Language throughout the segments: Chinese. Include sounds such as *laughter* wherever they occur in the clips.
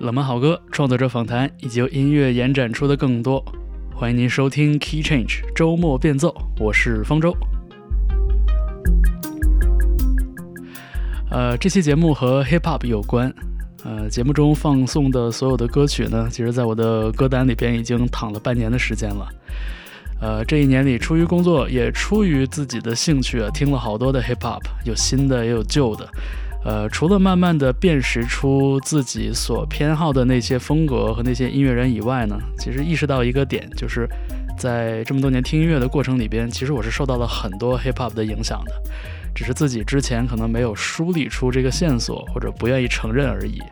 冷门好歌、创作者访谈以及由音乐延展出的更多。欢迎您收听 Key Change 周末变奏，我是方舟。呃，这期节目和 Hip Hop 有关。呃，节目中放送的所有的歌曲呢，其实在我的歌单里边已经躺了半年的时间了。呃，这一年里，出于工作，也出于自己的兴趣，听了好多的 Hip Hop，有新的也有旧的。呃，除了慢慢的辨识出自己所偏好的那些风格和那些音乐人以外呢，其实意识到一个点，就是在这么多年听音乐的过程里边，其实我是受到了很多 hip hop 的影响的，只是自己之前可能没有梳理出这个线索，或者不愿意承认而已。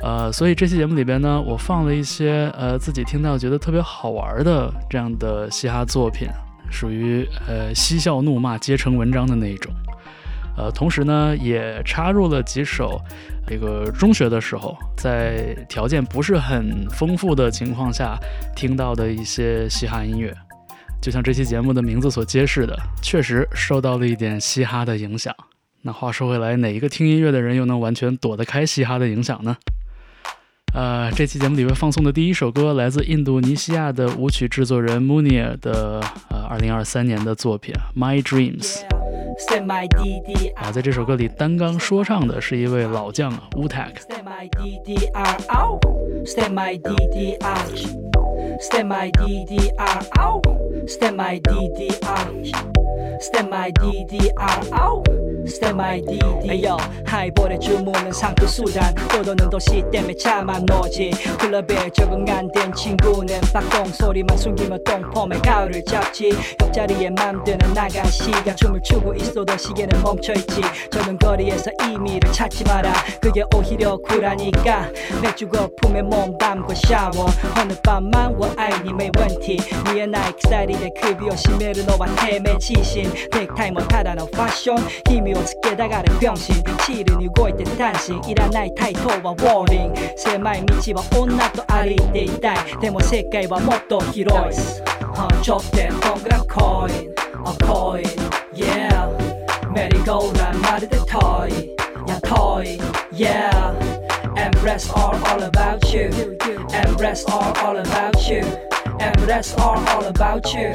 呃，所以这期节目里边呢，我放了一些呃自己听到觉得特别好玩的这样的嘻哈作品，属于呃嬉笑怒骂皆成文章的那一种。呃，同时呢，也插入了几首这个中学的时候，在条件不是很丰富的情况下听到的一些嘻哈音乐。就像这期节目的名字所揭示的，确实受到了一点嘻哈的影响。那话说回来，哪一个听音乐的人又能完全躲得开嘻哈的影响呢？呃，这期节目里面放送的第一首歌来自印度尼西亚的舞曲制作人 Munir 的呃2023年的作品《My Dreams》。啊，在这首歌里，单刚说唱的是一位老将啊 Wu-Tang。Step my DDR out 스텝 아이디 에요 하이볼의 주문은 상급 수단. 오더는 도시 때문에 참한 노지. 클럽에 적응 안 된 친구는 빡동 소리만 숨기며 똥폼에 가을을 잡지. 옆자리에 맘드는 나간 시간 춤을 추고 있어도 시계는 멈춰있지. 저는 거리에서 의미를 찾지 마라. 그게 오히려 쿨하니까. 맥주 거품에 몸 담고 샤워. 어느 밤만 원아이님의 원티. 위에 나의 스타일이 내 급이 오시메르 너와 헤매지신. 넥타이머 타다노 패션 힘이 をつけたがる。병신チールに動いて単身。いらないタイトはウォーリング。狭い道は女と歩いていたい。でも世界はもっと広い。ちょってこんぐらコイン。コイン。Yeah メリーゴーランまるで遠いや遠い。Yeah Embrace all all about you Embrace all all about you And that's all all about you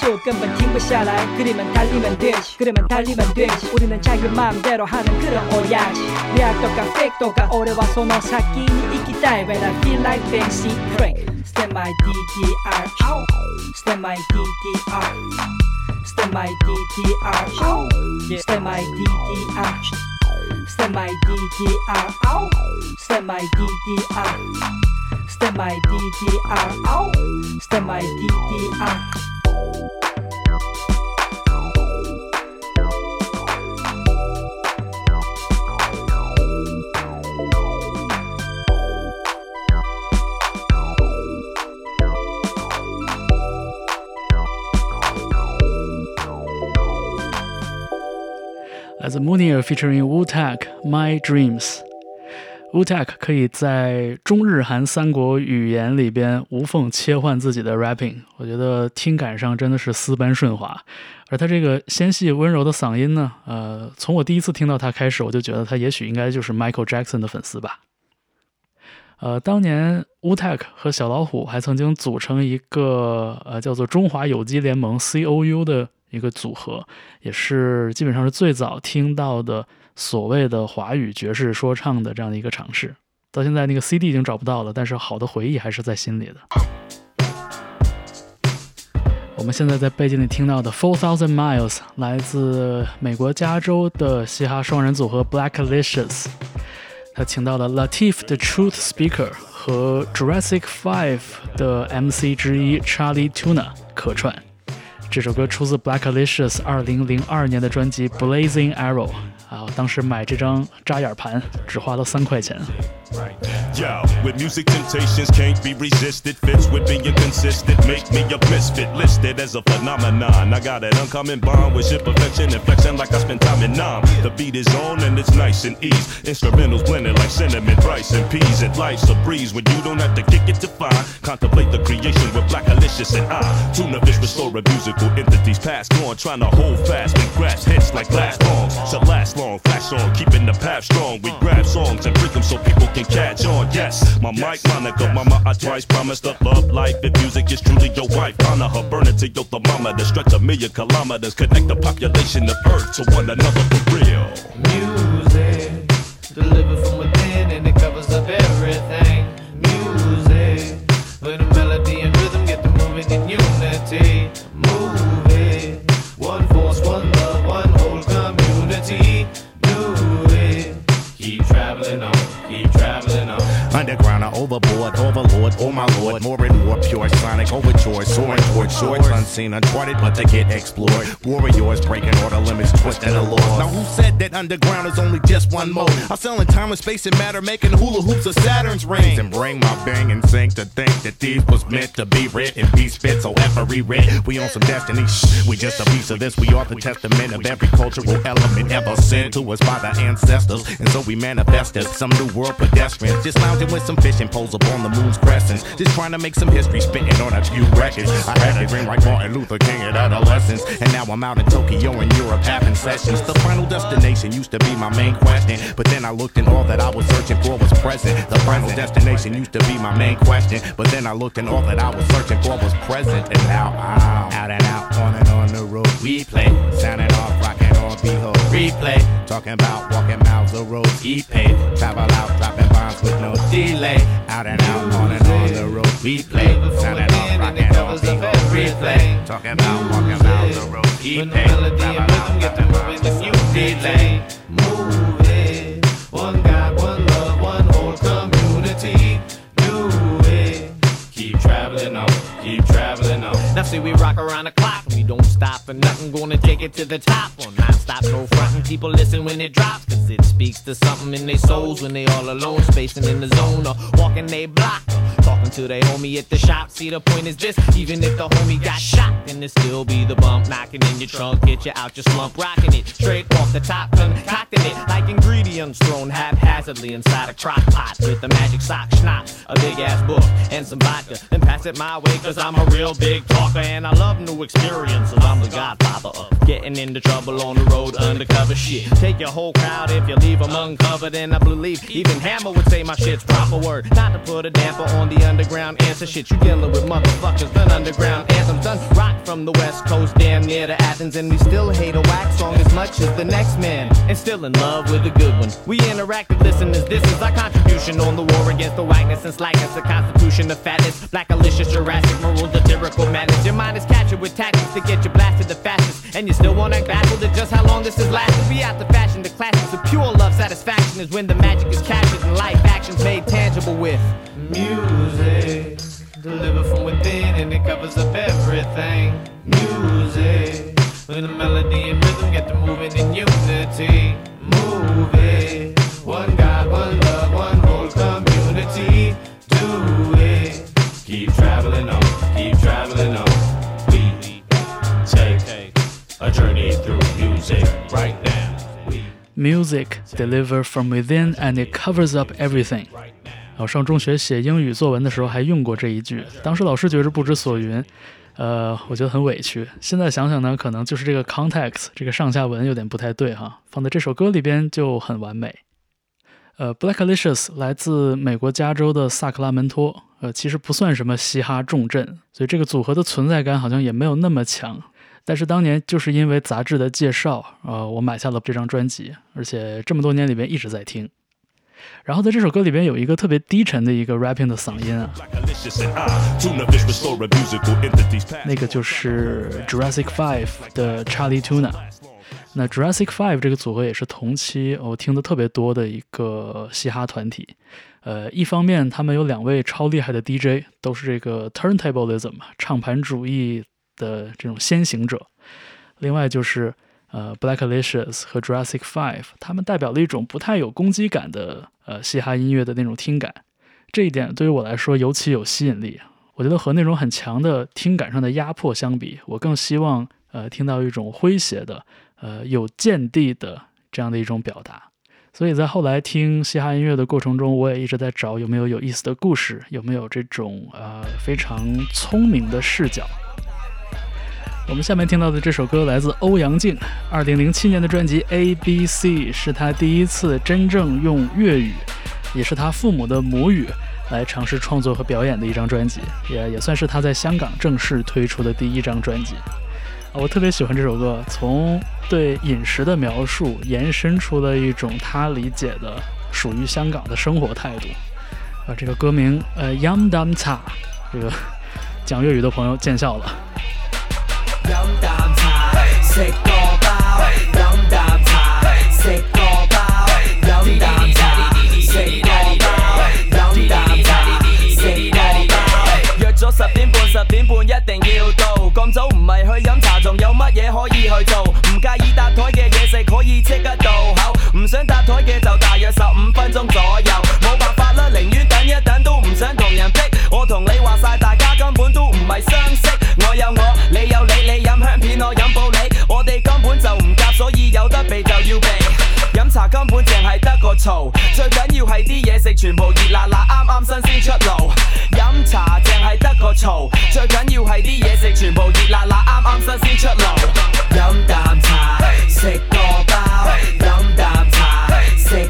就根本停不下来그러면달리면되지 그러면 달리면 되지 우리는 자유마음대로 하는 그런 오야지 리아똑같 팩똑같俺はその先に行きたい When I feel like fancy crack Step my DDR Step my DDR Step my DDR Step my DDR Step my DDR Step my DDR Step my DDR Step my DDR The Munir featuring Wu-Tang My Dreams。Utak 可以在中日韩三国语言里边无缝切换自己的 rapping，我觉得听感上真的是丝般顺滑。而他这个纤细温柔的嗓音呢，呃，从我第一次听到他开始，我就觉得他也许应该就是 Michael Jackson 的粉丝吧。呃，当年 Utak 和小老虎还曾经组成一个呃叫做中华有机联盟 C.O.U 的。一个组合，也是基本上是最早听到的所谓的华语爵士说唱的这样的一个尝试。到现在那个 CD 已经找不到了，但是好的回忆还是在心里的。我们现在在背景里听到的《Four Thousand Miles》来自美国加州的嘻哈双人组合 Blacklicious。他请到了 Latif 的 Truth Speaker 和 Jurassic Five 的 MC 之一 Charlie Tuna 客串。这首歌出自 Blackalicious 二零零二年的专辑 Blazing Arrow。啊，当时买这张扎眼盘只花了三块钱。Yo, with music temptations can't be resisted. Fits with being consistent, make me a misfit. Listed as a phenomenon. I got an uncommon bond with shit perfection and flexing like I spent time in Nam. The beat is on and it's nice and easy. Instrumentals blended like cinnamon, rice, and peas. And life's a breeze when you don't have to kick it to find. Contemplate the creation with black alicious and I. Tune Tuna fish restore musical entities past on, trying to hold fast and grasp hits like glass bombs. So last long, flash on, keeping the path strong. We grab songs and them so people can catch on yes. My mic Monica, mama, I twice promised to love life. If music is truly your wife, honor her, burn it to your thermometer. Stretch a million kilometers, connect the population of Earth to one another for real. Music, delivered from within, and it covers up everything. Music, with a melody and rhythm, get the moving in unity. Move it, one force, one love, one overboard, overlord, oh my lord, more and more pure sonic overture, soaring towards shores unseen, uncharted, but they get explored. Warriors breaking all the limits, twisting the laws. Now who said that underground is only just one mode? I sell in time and space and matter, making hula hoops of Saturn's rings, and bring my bang and sing to think that these was meant to be written, be spit so every writ. We on some destiny, shh, we just a piece of this. We are the testament of every cultural element ever sent to us by the ancestors, and so we manifest as some new world pedestrians, just lounging with some fishing poles up on the moon's crescents. Just trying to make some history, spitting on a few records. I had a dream like Martin Luther King at adolescence, and now I'm out in Tokyo and Europe having sessions. The final destination used to be my main question, but then I looked and all that I was searching for was present. The final destination used to be my main question, but then I looked and all that I was searching for was present. And now I'm out and out, on and on the road. We play, sounding off, rocking on behold. Replay, talking about walking miles of roads. He paid, travel out, dropping bombs with no delay. Out and out, on and on the road. We play, sounding off, rocking on behold. Replay, talking about walking miles of roads. He the melody and rhythm get the moving, bombs you delay. Move it, one God, one love, one whole community. Do it, keep traveling on, keep traveling on. Now see we rock around the clock we don't stop for nothing. Gonna take it to the top on non stop, no frontin'. People listen when it drops, cause it speaks to something in their souls when they all alone, spacing in the zone or walking they block. Talking to their homie at the shop. See the point is this, even if the homie got shot, then it still be the bump knocking in your trunk, get you out your slump, rocking it straight off the top, concocting it like ingredients thrown haphazardly inside a crock pot with a magic sock schnapps, a big ass book, and some vodka. Then pass it my way, cause I'm a real big talker and I love new experiences. I'm the godfather of getting into trouble on the road, undercover shit. Take your whole crowd if you leave them uncovered, and I believe even Hammer would say my shit's proper word. Not to put a damper on the underground answer shit. You dealing with motherfuckers, done underground anthems, done rock from the west coast, damn near to Athens, and we still hate a wax song as much as the next man, and still in love with a good one. We interactive listeners, this is our contribution on the war against the whiteness and slackness, the constitution of fatness, black alicious, Jurassic, maroon, lyrical madness. Your mind is captured with tactics to get you blasted the fastest, and you still wanna baffled at just how long this has lasted. We out the fashion, the classics of pure love satisfaction is when the magic is captured and life actions made tangible with music. Delivered from within and it covers up everything. Music. When the melody and rhythm get to moving in unity. Move it. One God, one love, one whole community. Do journey through music right now. Music deliver from within and it covers up everything。我上中学写英语作文的时候还用过这一句，当时老师觉着不知所云，呃，我觉得很委屈。现在想想呢，可能就是这个 context，这个上下文有点不太对哈，放在这首歌里边就很完美。呃，Blacklicious 来自美国加州的萨克拉门托，呃，其实不算什么嘻哈重镇，所以这个组合的存在感好像也没有那么强。但是当年就是因为杂志的介绍，呃，我买下了这张专辑，而且这么多年里边一直在听。然后在这首歌里边有一个特别低沉的一个 Rapping 的嗓音啊，那个就是 Jurassic Five 的 Charlie Tuna。那 Jurassic Five 这个组合也是同期，我听的特别多的一个嘻哈团体。呃，一方面他们有两位超厉害的 DJ，都是这个 Turntableism，唱盘主义。的这种先行者。另外就是呃 Blacklicious 和 Jurassic Five，他们代表了一种不太有攻击感的呃嘻哈音乐的那种听感。这一点对于我来说尤其有吸引力。我觉得和那种很强的听感上的压迫相比，我更希望呃听到一种诙谐的、呃有见地的这样的一种表达。所以在后来听嘻哈音乐的过程中，我也一直在找有没有有意思的故事，有没有这种呃非常聪明的视角。我们下面听到的这首歌来自欧阳靖，二零零七年的专辑《A B C》是他第一次真正用粤语，也是他父母的母语。来尝试创作和表演的一张专辑，也也算是他在香港正式推出的第一张专辑。我特别喜欢这首歌，从对饮食的描述延伸出了一种他理解的属于香港的生活态度。啊，这个歌名呃，Yum Dum Cha，这个讲粤语的朋友见笑了。飲啖茶，食個包。飲啖茶，食個包。飲啖茶，食個包。飲啖茶，食個包。約咗十點半，十點半一定要到。咁早唔係去飲茶，仲有乜嘢可以去做？唔介意搭台嘅嘢食可以即刻到口，唔想搭台嘅就大約十五分鐘左右。冇辦法啦，寧願等一等都唔想同人逼。我同你話晒，大家根本都唔係相識。我有我，你有你，所以有得避就要避。飲茶根本淨係得個嘈，最緊要係啲嘢食全部熱辣辣，啱啱新鮮出爐。飲茶淨係得個嘈，最緊要係啲嘢食全部熱辣辣，啱啱新鮮出爐。飲啖茶，食個包。飲啖茶，食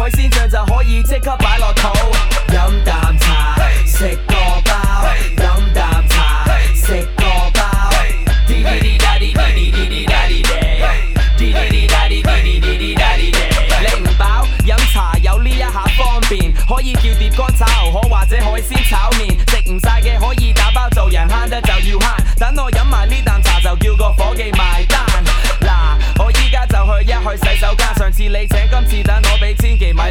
海鮮醬就可以即刻擺落肚。飲啖茶，食個包。飲啖茶，食個包。你唔飽飲茶有呢一下方便，可以叫碟乾炒牛河或者海鮮炒麵，食唔晒嘅可以打包，做人慳得就要慳。等我飲埋呢啖茶就叫個伙計埋單。嗱，我依家就去一去洗手間，上次你請，今次等我，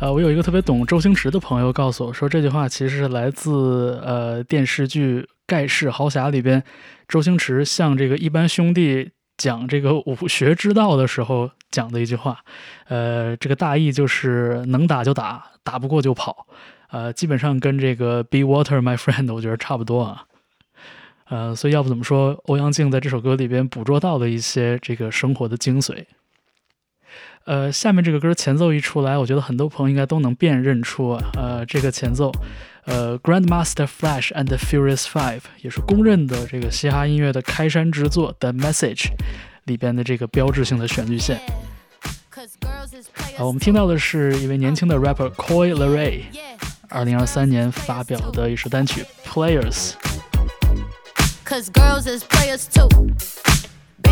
呃，我有一个特别懂周星驰的朋友告诉我说，这句话其实是来自呃电视剧《盖世豪侠》里边，周星驰向这个一般兄弟讲这个武学之道的时候讲的一句话，呃，这个大意就是能打就打，打不过就跑，呃，基本上跟这个 Be Water My Friend 我觉得差不多啊。呃，所以要不怎么说，欧阳靖在这首歌里边捕捉到了一些这个生活的精髓。呃，下面这个歌前奏一出来，我觉得很多朋友应该都能辨认出，呃，这个前奏，呃，Grandmaster Flash and the Furious Five 也是公认的这个嘻哈音乐的开山之作《The Message》里边的这个标志性的旋律线。啊，我们听到的是一位年轻的 rapper Coy Leray，二零二三年发表的一首单曲《Players》。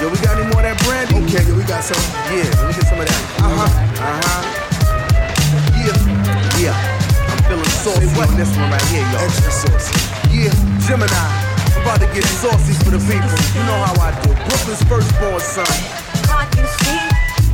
Yo, we got any more of that brandy? Okay, yo, we got some. Yeah, let me get some of that. Uh huh. Uh huh. Yeah. Yeah. I'm feeling saucy on this one right here, y'all. Extra saucy. Yeah, Gemini. I'm about to get saucy for the people. You know how I do. Brooklyn's firstborn son.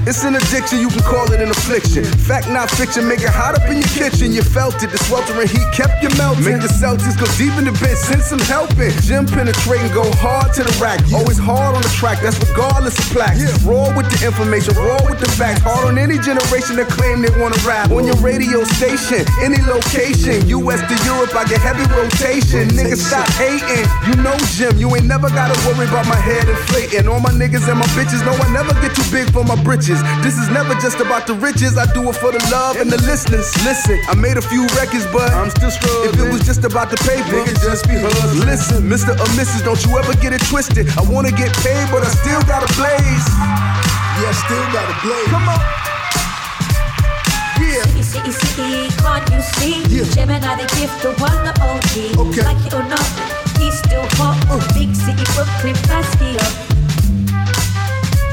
Can't you see? It's an addiction, you can call it an affliction. Fact, not fiction, make it hot up in your kitchen. You felt it, the sweltering heat kept you melting. Make the Celtics go deep in the bench, send some helping. Gym penetrating, go hard to the rack. Always hard on the track, that's regardless of plaques. Raw with the information, raw with the facts. Hard on any generation that claim they wanna rap. On your radio station, any location. US to Europe, I get heavy rotation. Niggas stop hating. You know Jim, you ain't never gotta worry about my head inflating. All my niggas and my bitches know I never get too big for my britches. This is never just about the riches. I do it for the love and the listeners. Listen, I made a few records, but I'm still struggling. If it was just about the paper, nigga, just be hustling. Listen, Mr. or Mrs., don't you ever get it twisted. I wanna get paid, but I still gotta blaze. Yeah, still gotta blaze. Come on. Yeah. City, city, city, can't you see? Yeah. Gemini, the gift, the one, the OG. Okay. Like it or not, he's still hot. Uh. Big city, Brooklyn, Basquiat.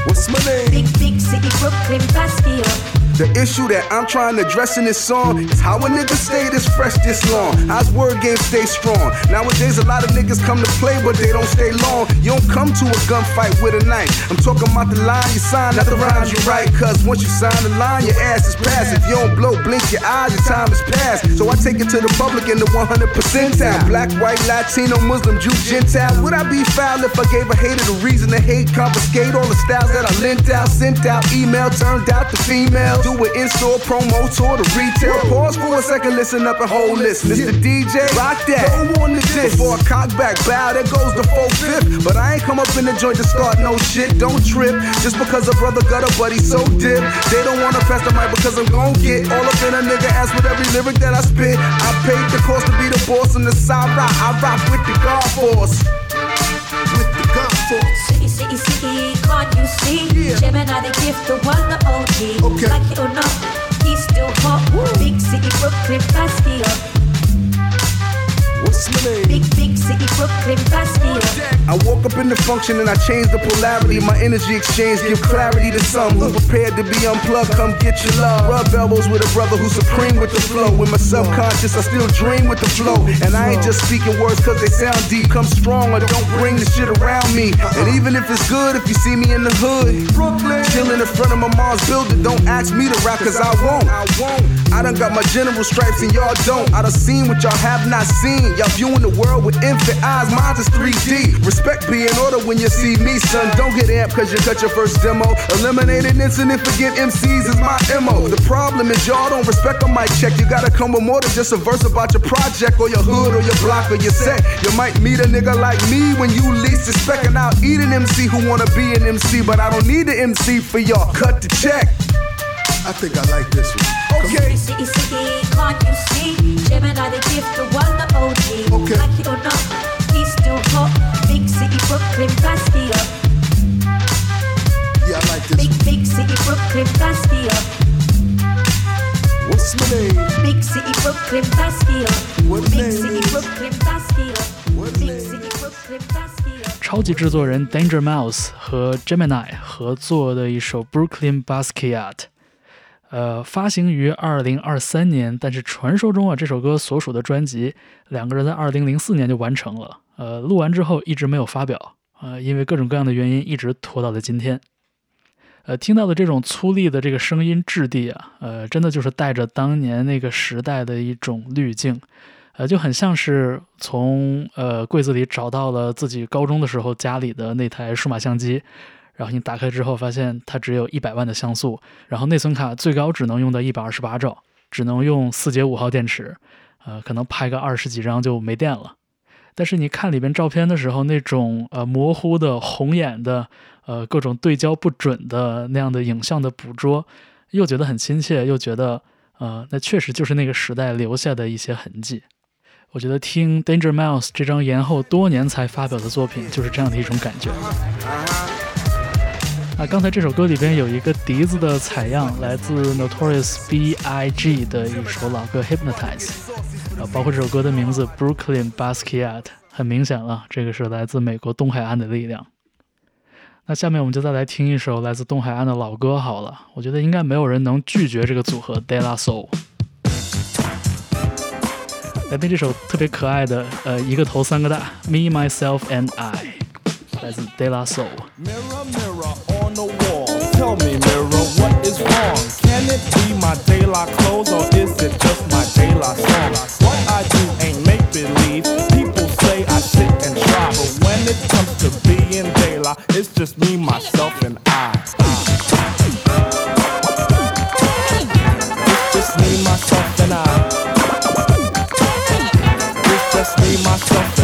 What's my name? Big, big city, Brooklyn, Basquiat. The issue that I'm trying to address in this song is how a nigga stay this fresh this long. How's word game stay strong? Nowadays, a lot of niggas come to play, but they don't stay long. You don't come to a gunfight with a knife. I'm talking about the line you sign, not the rhymes you write. Cause once you sign the line, your ass is past. If you don't blow, blink your eyes, your time is past. So I take it to the public in the 100 percentile. Black, white, Latino, Muslim, Jew, Gentile. Would I be foul if I gave a hater the reason to hate? Confiscate all the styles that I lent out, sent out, email, turned out to females. Do it in store, promo, tour to retail. Pause for a second, listen up and hold this. Mr. DJ, rock that. Go on to this. Before I cock back, bow, there goes the full fifth. But I ain't come up in the joint to start no shit. Don't trip. Just because a brother got a buddy so dip. They don't wanna pass the mic because I'm gon' get all up in a nigga ass with every lyric that I spit. I paid the cost to be the boss on the side rock. I rock with the God Force. With the God Force. City, city, can't you see? Yeah. Gemini, the gift, the one, the OG. Okay. Like it or not, he's still hot. Big city, Brooklyn, Basquiat. What's my name? Big, big city, Brooklyn, Basquiat. I woke up in the function and I changed the polarity. My energy exchange give clarity to some who prepared to be unplugged. Come get your love. Rub elbows with a brother who's supreme with the flow. With my self-conscious, I still dream with the flow. And I ain't just speaking words cause they sound deep. Come strong or don't bring the shit around me. And even if it's good, if you see me in the hood, Brooklyn, chilling in front of my mom's building, don't ask me to rap cause I won't. I won't. I done got my general stripes and y'all don't. I done seen what y'all have not seen. Y'all viewing the world with infant eyes, mine's is 3D. Respect be in order when you see me, son. Don't get amped cause you cut your first demo. Incident, forget MCs is my MO. The problem is y'all don't respect on my check. You gotta come with more than just a verse about your project or your hood or your block or your set. You might meet a nigga like me when you least expect, and I'll eat an MC who wanna be an MC, but I don't need an MC for y'all. Cut the check. I think I like this one. Okay. City, city, can't you see? Gemini, the gift, the one, the OG. Okay. Like it or not, he's still hot. Big city, Brooklyn, Bastia. Yeah, I like this Big, one. big city, Brooklyn, Bastia. What's my name? Big city, Brooklyn, Bastia. What Big name city, is- Brooklyn, Bastia. What Big name city, Brooklyn, Bastia. 超级制作人 Danger Mouse 和 Gemini 合作的一首 Brooklyn Basquiat， 呃，发行于二零二三年，但是传说中啊，这首歌所属的专辑两个人在二零零四年就完成了，呃，录完之后一直没有发表，呃，因为各种各样的原因一直拖到了今天。呃，听到的这种粗粝的这个声音质地啊，呃，真的就是带着当年那个时代的一种滤镜，呃，就很像是从呃柜子里找到了自己高中的时候家里的那台数码相机，然后你打开之后发现它只有一百万的像素，然后内存卡最高只能用到一百二十八兆，只能用四节五号电池，呃，可能拍个二十几张就没电了。但是你看里边照片的时候，那种呃模糊的、红眼的、呃各种对焦不准的那样的影像的捕捉，又觉得很亲切，又觉得呃那确实就是那个时代留下的一些痕迹。我觉得听 Danger Mouse 这张延后多年才发表的作品，就是这样的一种感觉。啊，刚才这首歌里边有一个笛子的采样，来自 Notorious B.I.G. 的一首老歌《Hypnotize》，啊，包括这首歌的名字 Brooklyn Basquiat，很明显了，这个是来自美国东海岸的力量。那下面我们就再来听一首来自东海岸的老歌好了，我觉得应该没有人能拒绝这个组合 De La Soul。来听这首特别可爱的，呃，一个头三个大，Me Myself and I，来自 De La Soul。Mirror, mirror on the wall. Tell me, mirror, what is wrong? Can it be my De La clothes or is it just my De La song? What I do ain't make believe. People say I sit and try, but when it comes to being De La, it's just me, myself, and I. It's just me, myself, and I. It's just me, myself, and I.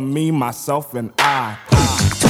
me, myself, and I.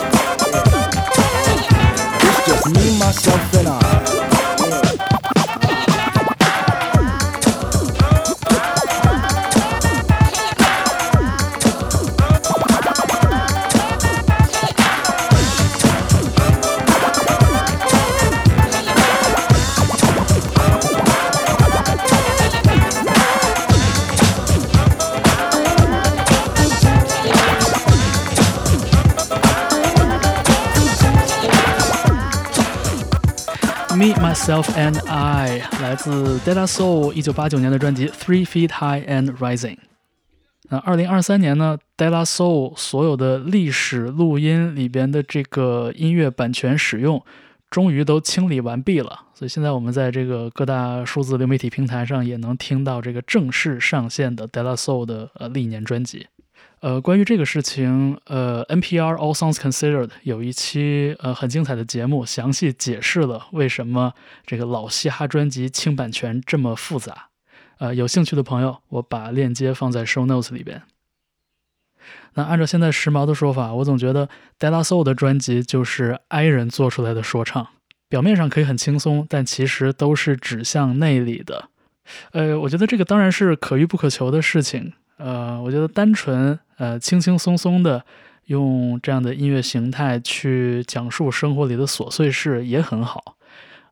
Self and I 来自 Data Soul 一九八九年的专辑《Three Feet High and Rising》。那二零二三年呢，Data Soul 所有的历史录音里边的这个音乐版权使用，终于都清理完毕了。所以现在我们在这个各大数字流媒体平台上也能听到这个正式上线的 Data Soul 的呃历年专辑。呃，关于这个事情，呃，NPR All Songs Considered 有一期呃很精彩的节目，详细解释了为什么这个老嘻哈专辑清版权这么复杂。呃，有兴趣的朋友，我把链接放在 Show Notes 里边。那按照现在时髦的说法，我总觉得 Della Soul 的专辑就是 I 人做出来的说唱，表面上可以很轻松，但其实都是指向内里的。呃，我觉得这个当然是可遇不可求的事情。呃，我觉得单纯呃轻轻松松的用这样的音乐形态去讲述生活里的琐碎事也很好。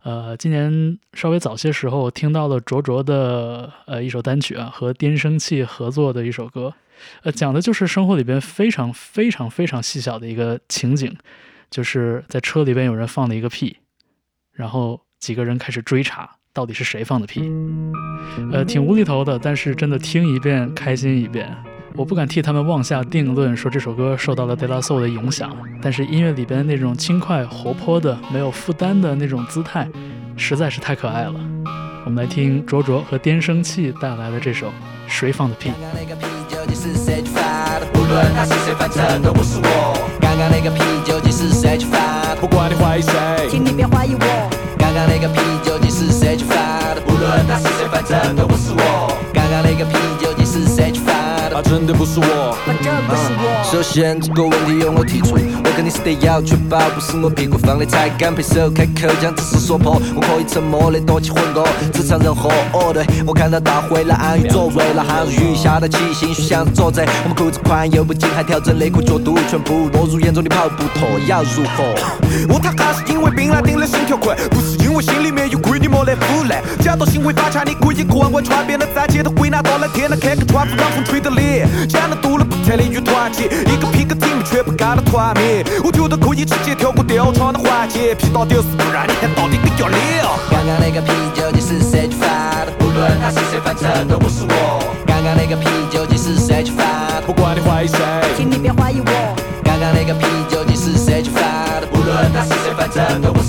呃，今年稍微早些时候听到了卓卓的呃一首单曲啊，和颠声器合作的一首歌，呃，讲的就是生活里边非常非常非常细小的一个情景，就是在车里边有人放了一个屁，然后几个人开始追查。到底是谁放的屁？呃，挺无厘头的，但是真的听一遍开心一遍。我不敢替他们妄下定论，说这首歌受到了 De La Soul 的影响，但是音乐里边那种轻快活泼的、没有负担的那种姿态，实在是太可爱了。我们来听卓卓和颠声器带来的这首《谁放的屁》。不论他是谁，反正都不是我。刚刚那个屁究竟是谁去发的？不管你怀疑谁，请你别怀疑我。刚刚那个屁究竟是谁去发的？不论他是谁，反正都不是我。刚刚那个屁究竟是谁去发的？啊，真的不是我。反正不是我。首先这个问题由我提出，我肯定是得要确保不是我屁股放的，才敢配手开口将这事说破。我可以沉默的躲起混过，职场人和。哦对，我看到大会了，安于座位，那韩如雨下得起，心虚想着作贼。我们裤子宽又不紧，还调整内裤角度，全部落入眼中的跑步脱，要如何？我他还是因为冰冷定的心跳快，不是因为心里面有鬼你莫来腐烂。假到行为发卡，你可以完完全变得在街头归纳到了天，开个窗户让风吹得脸。讲的多了不谈的越团结，一个屁个 team 全部干了团灭。我觉得可以直接跳过调查的环节，皮到底是不然你看到底更要脸。刚刚那个屁究竟是谁去发的？不论他是谁，反正都不是我。刚刚那个屁究竟是谁去发的？不管你怀疑谁，请你别怀疑我。刚刚那个屁究竟是谁去发的？不论他是谁，反正都不是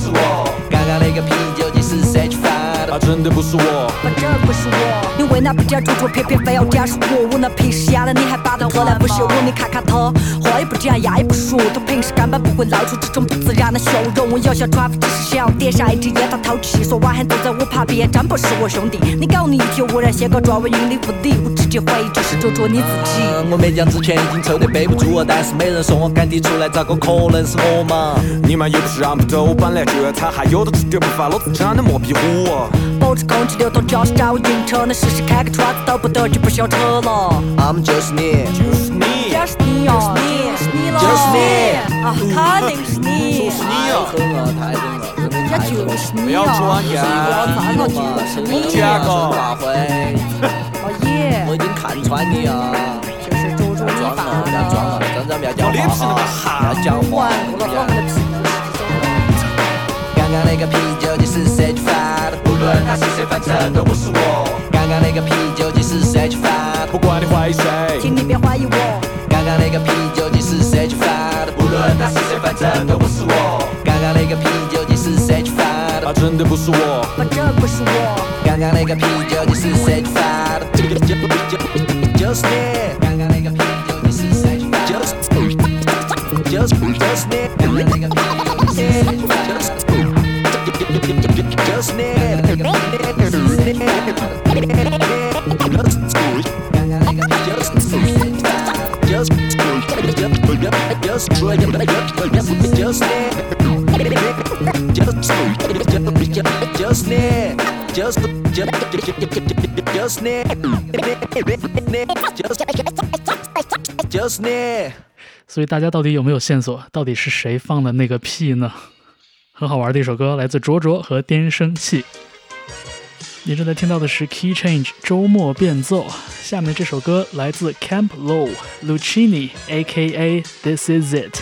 真的不是我。反正不是我。你为哪不讲主角，偏偏非要讲是我？我那平时哑的，你还把它喝来？不是我，你看看他，话也不讲，牙也不说，他平时根本不会露出这种不自然的笑容。我摇下爪子，只是想点上一支烟，他透气，说晚黑都在我旁边，真不是我兄弟。你搞你一天，我然先搞抓我云里雾里，我直接怀疑就是卓卓你自己。我没讲之前已经抽得背不住了，但是没人说我赶地出来，咋个可能是我嘛？你们又不是让不走，本来就要他，还有的吃点不饭，老子真的没壁虎。保持空气流通，驾驶找我晕车，那试试开个窗子都不得，就不修车了。俺们就是你，就是你，就是你呀，就是你了，就是你啊，肯定是你，就是你啊！狠了，太狠了，真的人家太狠了。就是你不要呀，装呀就是你加呀，个大辉，老爷我已经看穿你啊！就是猪猪你装犯了，不要装了的。，真的不要讲话不要讲话完，过了我们的屁股刚刚那个屁究竟是谁去发的？不论他是谁，反正都不是我。刚刚那个屁究竟是谁去发的？不管你怀疑谁，请你别怀疑我。刚刚那个屁究竟是谁去发的？不论他是谁，反正都不是我。刚刚那个屁究竟是谁去发的？真的不是我。反正不是我。刚刚那个屁究竟是谁去发的？就就就就是你。刚刚那个屁究竟是谁去发的？就是就是就是你。刚刚那个屁究竟是谁去发所以大家到底有没有线索，到底是谁放的那个屁呢？很好玩的一首歌，来自卓卓和颠声器。你正在听到的是 Key Change 周末变奏。下面这首歌来自 Camp Low Lucini，A.K.A. This Is It。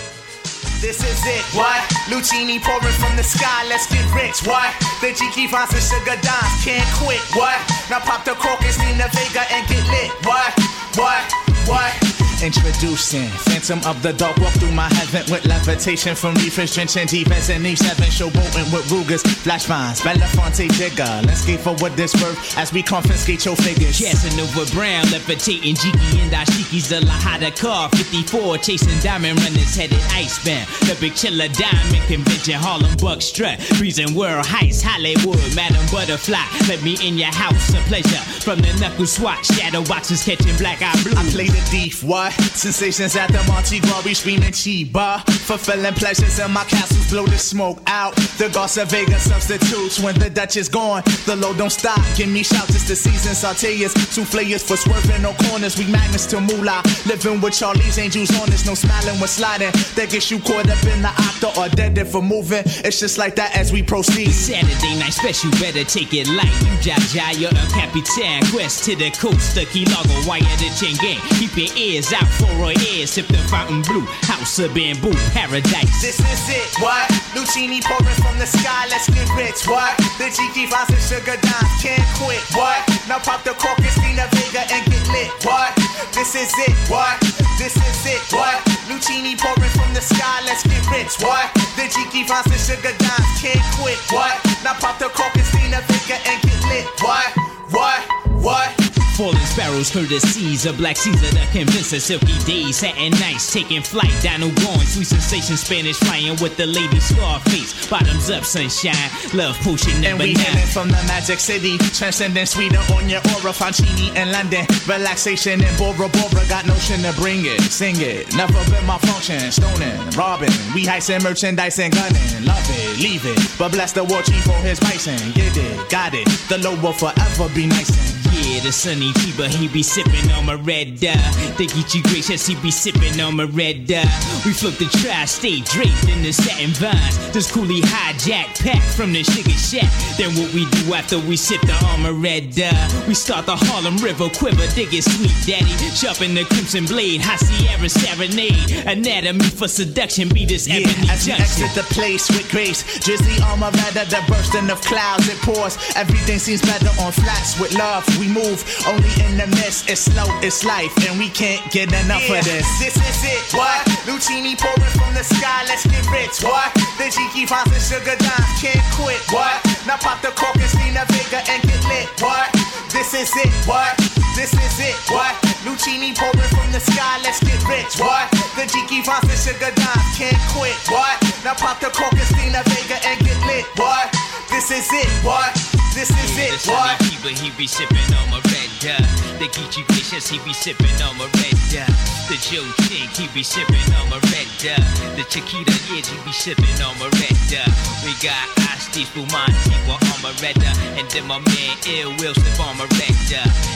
This is it, what? Lucini pouring from the sky, let's get rich, what? The Jiki Vines and Sugar Dimes can't quit, what? Now pop the crocus, Nina Vega and get lit, what? What? What? Introducing Phantom of the Dark, walk through my heaven with levitation from reefers, drenching defense and Eve 7, showboating with Rugers, flash vines, Belafonte Digger. Let's skate for what this worth as we confiscate your figures. Casanova Brown, levitating Jiki and Dashiki's the Lahada car 54, chasing diamond runners headed ice icebound. The big chiller diamond convention, Harlem Buck strut, freezing world heights, Hollywood, Madam Butterfly. Let me in your house, a pleasure. From the knuckle swat, shadow boxes catching black eye blue. I play the thief, what? Sensations at the Monte Gras, screaming Chiba. Fulfilling pleasures in my castles, blow the smoke out. The Garza Vega substitutes when the Dutch is gone. The low don't stop, give me shouts, it's the season. Sauteas, souffleurs for swerving no corners. We magnets to moolah. Living with Charlie's angels on us, no smiling when sliding. That gets you caught up in the octa or dead if for moving. It's just like that as we proceed. Saturday night special, better take it light. You Jaja, you're a Capitan. Quest to the coast, the Key Lago, wire the chain gang. Keep your ears out for a ear. Sip the fountain blue, house of bamboo, paradise. This is it, what? Lucini pouring from the sky, let's get rich, what? The Jiki Vines and Sugar Dimes can't quit, what? Now pop the cork, Christina Vega and get lit, what? This is it, what? This is it, what? Lucini pouring from the sky, let's get rich, what? The Jiki Vines and Sugar Dimes can't quit, what? Now pop the cork, Christina Vega and get lit, what? What? What? Falling sparrows, courtesies of Black Caesar, the convincer, silky days, satin nights, taking flight, Dino going, sweet sensation, Spanish flying with the lady Scarface, bottoms up, sunshine, love potion And number we nine. from the magic city, transcending sweeter on your aura, Fancini in London, relaxation in Bora Bora, got notion to bring it, sing it, never been my function, stoning, robbing, we heisting merchandise and gunning, love it, leave it, but bless the war chief for his bison, get it, got it, the low will forever be nice Yeah, the sunny Chiba, he be sipping on my red uh, dye. They get you gracious, he be sipping on my red dye. We float the tri-state draped in the satin vines. This coolie hijack pack from the sugar shack. Then what we do after we sip the armor red dye? We start the Harlem River quiver, dig it sweet daddy. Sharpen the crimson blade, high Sierra serenade. Anatomy for seduction, be this Yeah, ebony as junction. exit the place with grace, drizzly armor rather the bursting of clouds it pours. Everything seems better on flats with love. We move only in the mist. It's slow, it's life, and we can't get enough of this. This is it. What? Lucini pouring from the sky. Let's get rich. What? The Jiki Vines and Sugar Dimes can't quit. What? Now pop the cork, and Christina Vega and get lit. What? This is it. What? This is it. What? Lucini pouring from the sky. Let's get rich. What? The Jiki Vines and Sugar Dimes can't quit. What? Now pop the cork, and Christina Vega and get lit. What? This is it. What? This is Yeah, it. the What? sunny Chiba, he be sipping on my red dye. The Geechee Vicious, he be sipping on my red dye. The Joe Chink, he be sipping on my red dye. The Chiquita Edge, he be sipping on my red. We got Asti Spumante on my red. And then my man Ill Will slip on my red.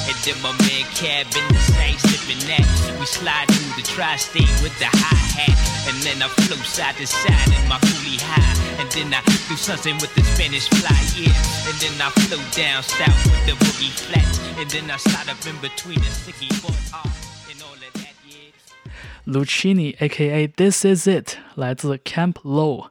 And then my man Cab in the same sipping that. We slide through the tri-state with the hi-hat. And then I flow side to side in my coolie high. And then I do something with the Spanish fly, yeah. And then I flow down south with the boogie flats. And then I slide up in between the sticky board off and all of that, yeah. Lucini A.K.A. This Is It 来自 Camp Low，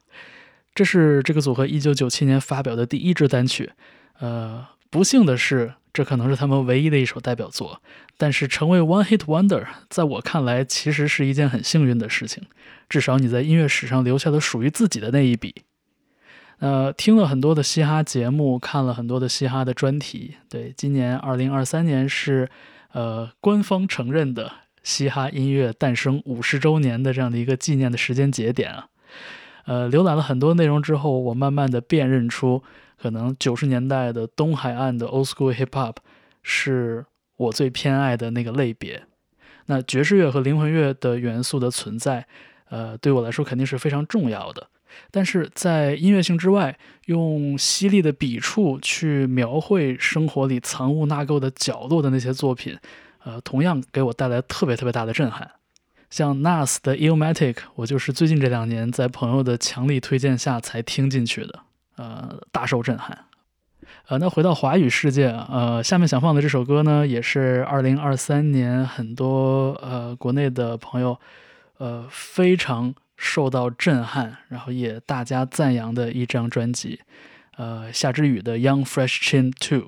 这是这个组合一九九七年发表的第一支单曲。呃，不幸的是，这可能是他们唯一的一首代表作。但是成为 One Hit Wonder，在我看来其实是一件很幸运的事情。至少你在音乐史上留下了属于自己的那一笔。呃，听了很多的嘻哈节目，看了很多的嘻哈的专题。对，今年二零二三年是呃官方承认的嘻哈音乐诞生五十周年的这样的一个纪念的时间节点啊。呃，浏览了很多内容之后，我慢慢的辨认出，可能九十年代的东海岸的 Old School Hip Hop 是我最偏爱的那个类别。那爵士乐和灵魂乐的元素的存在，呃，对我来说肯定是非常重要的。但是在音乐性之外，用犀利的笔触去描绘生活里藏污纳垢的角落的那些作品，呃，同样给我带来特别特别大的震撼。像 Nas 的 Illmatic，我就是最近这两年在朋友的强力推荐下才听进去的，呃，大受震撼。呃，那回到华语世界，呃，下面想放的这首歌呢，也是2023年很多呃国内的朋友，呃，非常。受到震撼，然后也大家赞扬的一张专辑，呃，夏之雨的《Young Fresh Chin Two》。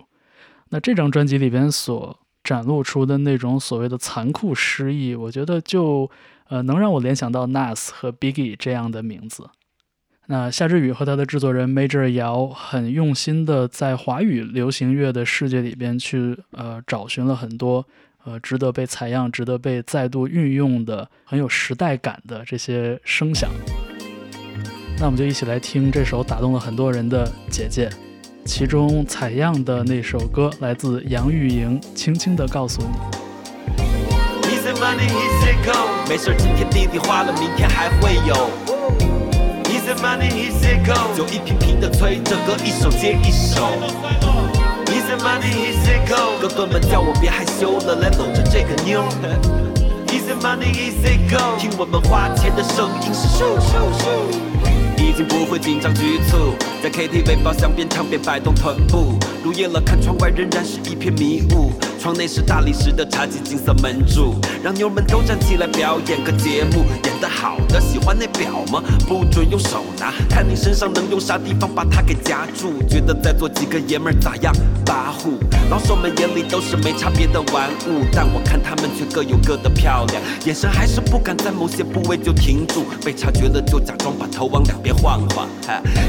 那这张专辑里边所展露出的那种所谓的残酷诗意，我觉得就呃能让我联想到 Nas 和 Biggie 这样的名字。那夏之雨和他的制作人 Major 姚很用心的在华语流行乐的世界里边去呃找寻了很多。呃，值得被采样、值得被再度运用的、很有时代感的这些声响，那我们就一起来听这首打动了很多人的《姐姐》，其中采样的那首歌来自杨钰莹，《轻轻地告诉你》。没事，今天弟弟花了，明天还会有。就一瓶瓶的催着歌，一首接一首。Easy money, easy go，哥哥们叫我别害羞了，来搂着这个妞。Easy money, easy go，听我们花钱的声音是咻咻咻。已经不会紧张局促，在 KTV 包厢边唱边摆动臀部。入夜了，看窗外仍然是一片迷雾。窗内是大理石的茶几，金色门柱，让妞们都站起来表演个节目。演得好的喜欢那表吗？不准用手拿，看你身上能用啥地方把它给夹住。觉得在座几个爷们咋样？跋扈，老手们眼里都是没差别的玩物，但我看他们却各有各的漂亮，眼神还是不敢在某些部位就停住。被察觉了就假装把头往两边晃晃，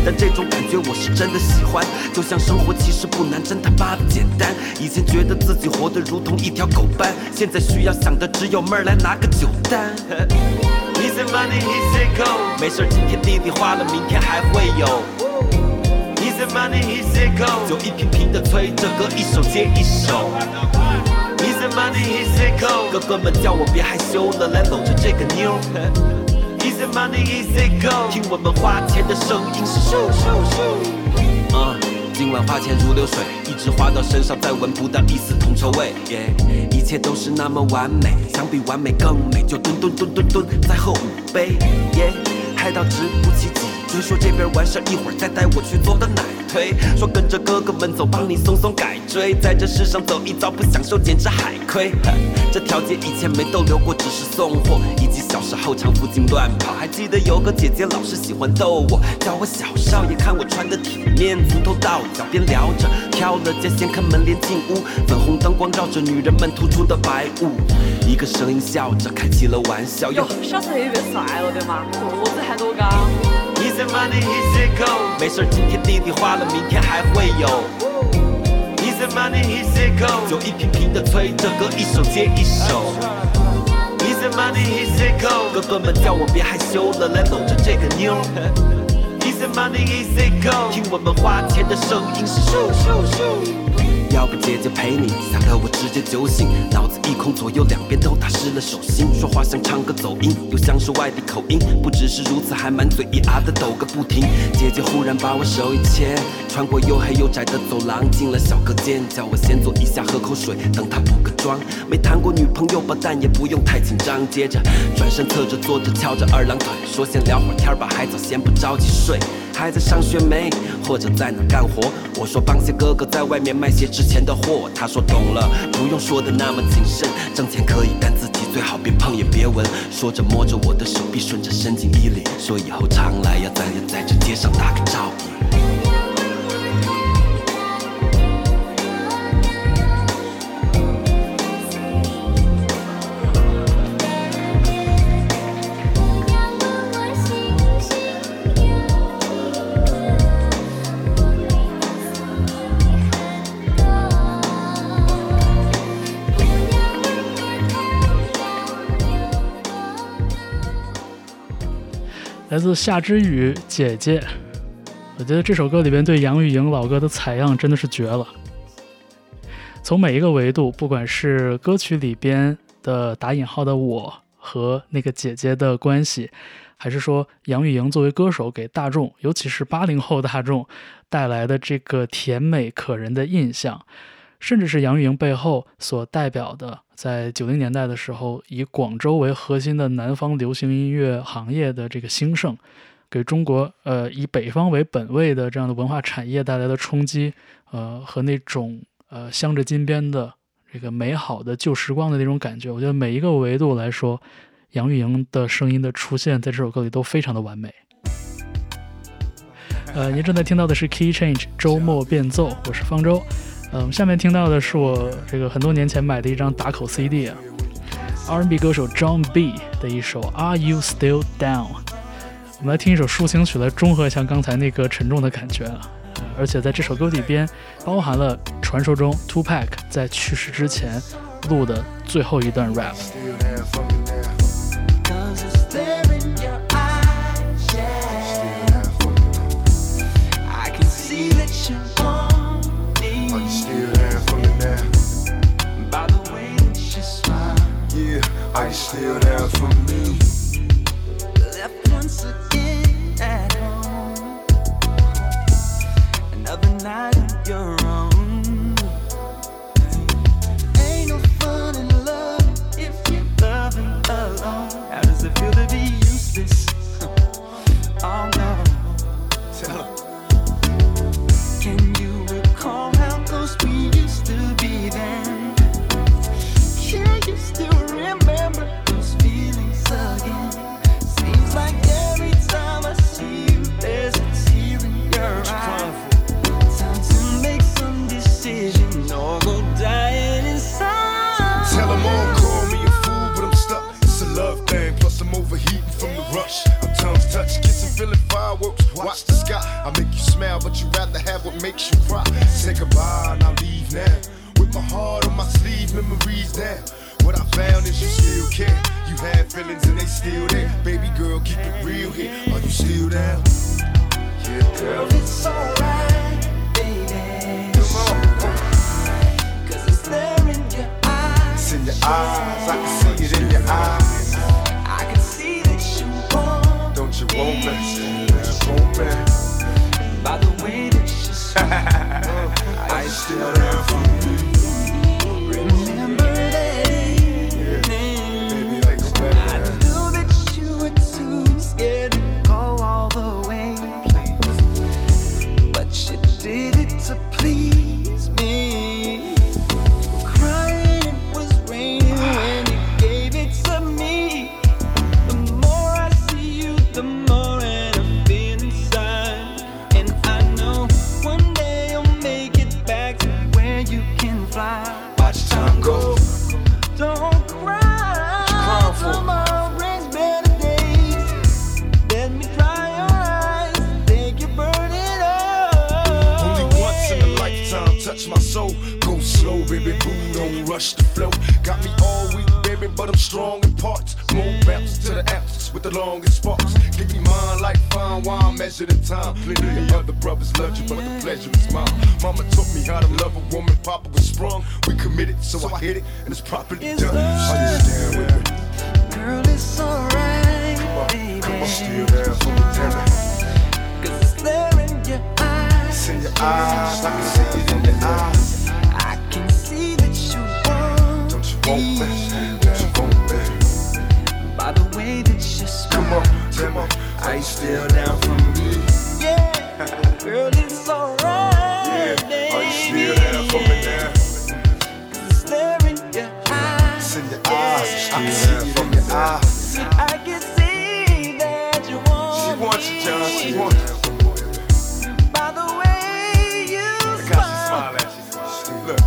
但这种感觉我是真的喜欢。就像生活其实不难，真他妈的简单。以前觉得自己活。得如同一条狗般，现在需要想的只有妹儿来拿个酒单。Money, easy go，没事，今天弟弟花了，明天还会有。Easy money, easy go，就一瓶瓶的催着歌，一首接一首。Money, easy go，哥哥们叫我别害羞了，来搂着这个妞。Easy money, easy go，听我们花钱的声音是咻咻咻。嗯。今晚花钱如流水，一直花到身上，再闻不到一丝铜臭味。一切都是那么完美，想比完美更美，就蹲蹲蹲蹲蹲再喝五杯。耶嗨到直不起脊听，说这边完事一会儿再带我去做个奶推，说跟着哥哥们走，帮你松松改锥，在这世上走一遭不享受简直海亏。这条街以前没逗留过，只是送货。以及小时候常附近乱跑，还记得有个姐姐老是喜欢逗我，叫我小少爷，看我穿的体面，从头到脚边聊着，挑了间先开门帘进屋，粉红灯光照着女人们突出的白雾，一个声音笑着开起了玩笑，哟，小时候也变帅了对吗？个子还多高？Easy money, easy go，没事，今天弟弟花了，明天还会有。Easy money, easy go，就一瓶瓶的催着歌，一首接一首。Money easy go，哥哥们叫我别害羞了，来搂着这个妞。Easy money easy go，听我们花钱的声音是咻咻咻。要不姐姐陪你，吓得我直接酒醒，脑子一空，左右两边都打湿了手心。说话像唱歌走音，又像是外地口音。不只是如此，还满嘴咿啊的抖个不停。姐姐忽然把我手一牵，穿过又黑又窄的走廊，进了小隔间，叫我先坐一下喝口水，等她补个妆。没谈过女朋友吧，但也不用太紧张。接着转身侧着坐着，翘着二郎腿，说先聊会儿天吧，还早，先不着急睡。还在上学没？或者在哪干活？我说帮些哥哥在外面卖些值钱的货。他说懂了，不用说的那么谨慎。挣钱可以，但自己最好别碰也别闻。说着摸着我的手臂，顺着伸进衣领，说以后常来呀，咱也在这街上打个照来自夏之雨姐姐，我觉得这首歌里边对杨钰莹老歌的采样真的是绝了。从每一个维度，不管是歌曲里边的打引号的我和那个姐姐的关系，还是说杨钰莹作为歌手给大众，尤其是八零后大众带来的这个甜美可人的印象，甚至是杨钰莹背后所代表的，在九零年代的时候以广州为核心的南方流行音乐行业的这个兴盛，给中国呃以北方为本位的这样的文化产业带来的冲击，呃和那种呃镶着金边的。这个美好的旧时光的那种感觉，我觉得每一个维度来说，杨钰莹的声音的出现在这首歌里都非常的完美。呃，您正在听到的是 Key Change 周末变奏，我是方舟。嗯，下面听到的是我这个很多年前买的一张打口 CD 啊，R&B 歌手 John B 的一首 Are You Still Down？我们来听一首抒情曲来中和一下刚才那个沉重的感觉啊。而且在这首歌里边，包含了传说中 Two Pac 在去世之前录的最后一段 rap。Still there for me? Left once again at home. Another night on your I hit it, and it's properly It's done. Stand with? Girl, it's alright, baby. Come on, still there for me, tell me. Cause it's there in your eyes. It's in your eyes, I can see it in your eyes. I can see that you want Don't you want me? Don't you want me? by the way that you smile. Come on, tell me, are you still down for me? Yeah, *laughs* girl, it's alright, I can see your eyes. I can see that you want She wants you, John, she wants you. by the way you Look how she smile at you. Look,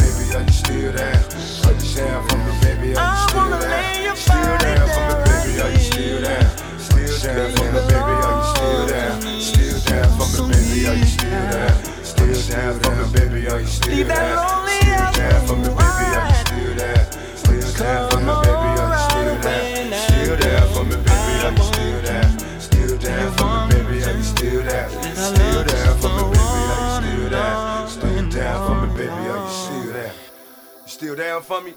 baby, are you still there? Are you there for me, baby? Are you still there? Still there for me, baby? Are you still there? Still there for me, baby? Are you still there? Still there for me, baby? Are you still there? Still there for me, baby? Are you still there? Still there down for me?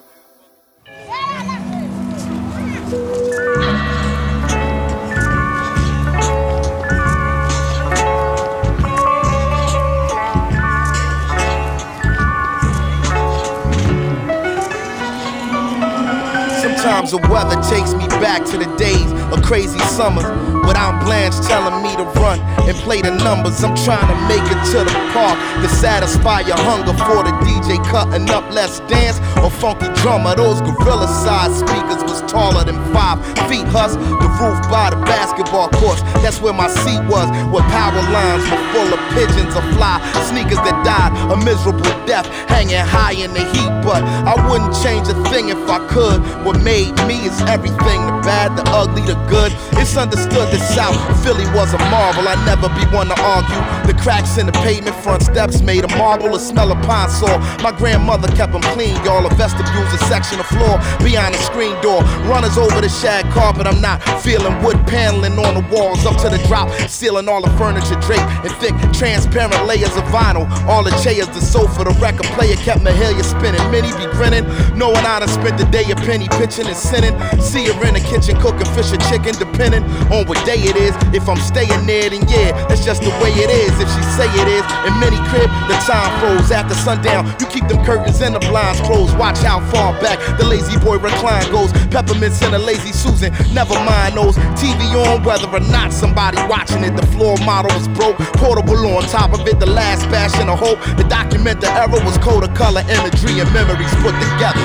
Change of weather takes me back to the days of crazy summers. Without Blanche telling me to run and play the numbers, I'm trying to make it to the park to satisfy your hunger for the DJ cutting up. Let's dance or funky drummer. Those gorilla sized speakers was taller than five feet. Hus, the roof by the basketball courts. That's where my seat was, where power lines were full of pigeons fly sneakers that died a miserable death, hanging high in the heat. But I wouldn't change a thing if I could. What made me is everything the bad, the ugly, the good. It's understood that South Philly was a marvel. I'd never be one to argue. The cracks in the pavement, front steps made of marble, a smell of pine saw. My grandmother kept them clean, y'all. A vestibule's a section of floor beyond the screen door. Runners over the shag carpet. I'm not feeling wood paneling on the walls up to the drop, sealing all the furniture draped in thick, transparent layers of vinyl. All the chairs, the sofa, the record player kept Mahalia spinning. Many be grinning, knowing I done spent the day a penny pitching and sinning. See her in the kitchen cooking fish and chicken, depending on what day it is. If I'm staying there, then yeah, that's just the way it is. If she say it is, in many crib, the time froze after sundown. You keep them curtains and the blinds closed. Watch how far back the lazy boy recline goes. Peppermints and a lazy Susan, never mind those. TV on, whether or not somebody watching it. The floor model was broke, portable on top of it. The last bastion of hope. The document the error was code of color, imagery, and memories put together.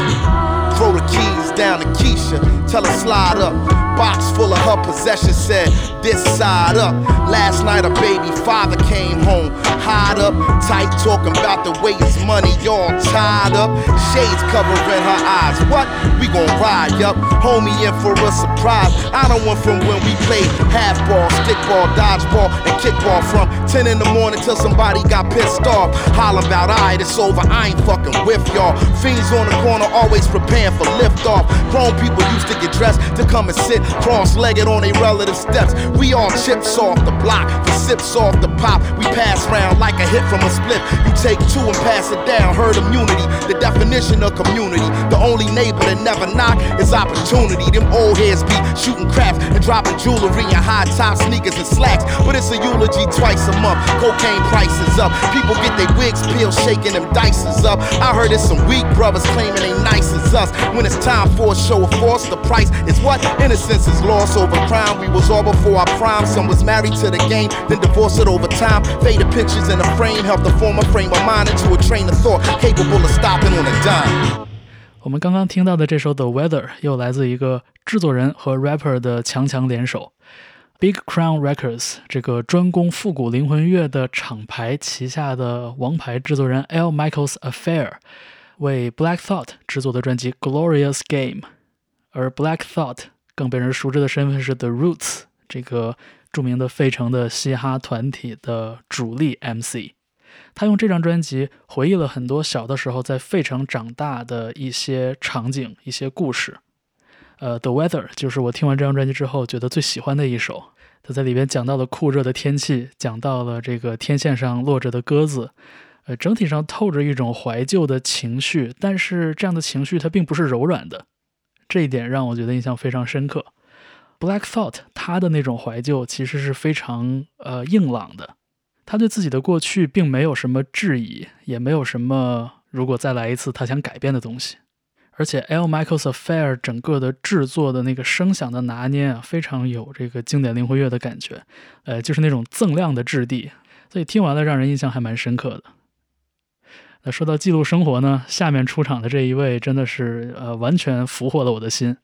Throw the keys down to Keisha, tell her slide up. Box full of her possessions said, this side up. Last night, a baby father came home, hide up, tight, talking about the way his money y'all tied up. Shades covering her eyes. What? We gon' ride, up. Homie in for a surprise. I don't want from when we played half ball, stick ball, dodgeball, and kickball from 10 in the morning till somebody got pissed off. Hollering about, alright, it's over. I ain't fucking with y'all. Fiends on the corner, always preparing for liftoff. Grown people used to get dressed to come and sit cross-legged on their relative steps. We all chips off the block, the sips off the pop. We pass round like a hit from a split. You take two and pass it down. Herd immunity, the definition of community. The only neighbor that never knock is opportunity. Them old heads be shooting craps and dropping jewelry and high top sneakers and slacks. But it's a eulogy twice a month. Cocaine prices up. People get their wigs peeled, shaking them dices up. I heard it's some weak brothers claiming they nice as us. When it's time for a show of force, the price is what? Innocence is lost over crime. We was all before our prime. Some was married to the game, then divorced it over time. Faded pictures in a frame helped to form a frame of mind into a train of thought capable of stopping on a dime. 我们刚刚听到的这首《The Weather》又来自一个制作人和 rapper 的强强联手。Big Crown Records 这个专攻复古灵魂乐的厂牌旗下的王牌制作人 L. Michaels Affair 为 Black Thought 制作的专辑《Glorious Game》，而 Black Thought 更被人熟知的身份是 The Roots 这个著名的费城的嘻哈团体的主力 MC。他用这张专辑回忆了很多小的时候在费城长大的一些场景、一些故事。呃，《The Weather》就是我听完这张专辑之后觉得最喜欢的一首。他在里边讲到了酷热的天气，讲到了这个天线上落着的鸽子，呃，整体上透着一种怀旧的情绪。但是这样的情绪它并不是柔软的，这一点让我觉得印象非常深刻。Black Thought 他的那种怀旧其实是非常呃硬朗的。他对自己的过去并没有什么质疑，也没有什么如果再来一次他想改变的东西。而且 L. Michaels Affair 整个的制作的那个声响的拿捏啊，非常有这个经典灵魂乐的感觉，呃，就是那种锃亮的质地，所以听完了让人印象还蛮深刻的。那说到记录生活呢，下面出场的这一位真的是呃完全俘获了我的心。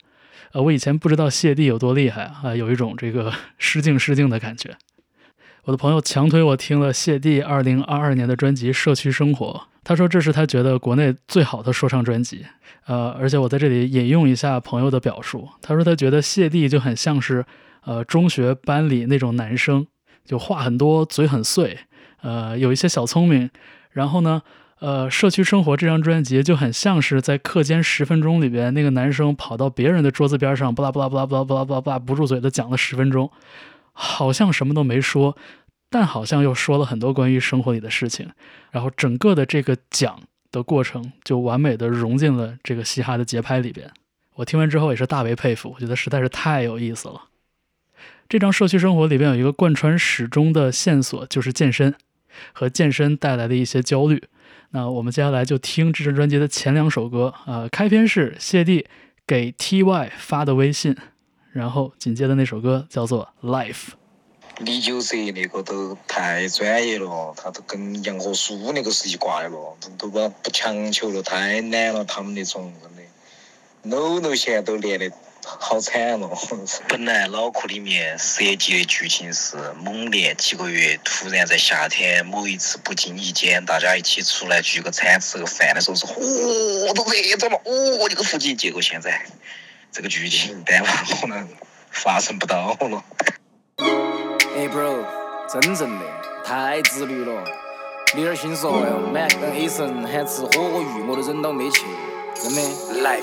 呃，我以前不知道谢帝有多厉害啊，有一种这个 *laughs* 失敬失敬的感觉。我的朋友强推我听了谢帝二零二二年的专辑《社区生活》，他说这是他觉得国内最好的说唱专辑。呃，而且我在这里引用一下朋友的表述，他说他觉得谢帝就很像是呃中学班里那种男生，就话很多，嘴很碎，呃，有一些小聪明。然后呢，呃，《社区生活》这张专辑就很像是在课间十分钟里边，那个男生跑到别人的桌子边上，巴拉巴拉巴拉巴拉巴拉巴拉巴拉不住嘴的讲了十分钟。好像什么都没说，但好像又说了很多关于生活里的事情。然后整个的这个讲的过程就完美的融进了这个嘻哈的节拍里边。我听完之后也是大为佩服，我觉得实在是太有意思了。这张社区生活里边有一个贯穿始终的线索，就是健身和健身带来的一些焦虑。那我们接下来就听这张专辑的前两首歌，呃，开篇是谢帝给 TY 发的微信，然后紧接着那首歌叫做《Life》。李九哲那个都太专业了，他都跟杨和苏那个是一挂的了，都都把不强求了，太难了，他们那种真的，no no 现在都练的好惨了。本来脑壳里面设计的剧情是猛练几个月，突然在夏天某一次不经意间，大家一起出来聚个餐吃个饭的时候是，嚯都热着了，哦这个腹肌，结果现在这个剧情担完可能发生不到了。哎，bro，真正的太自律了。李尔新说哟，Mac 跟 A 神喊吃火锅鱼，我都忍到没去，真的。Life。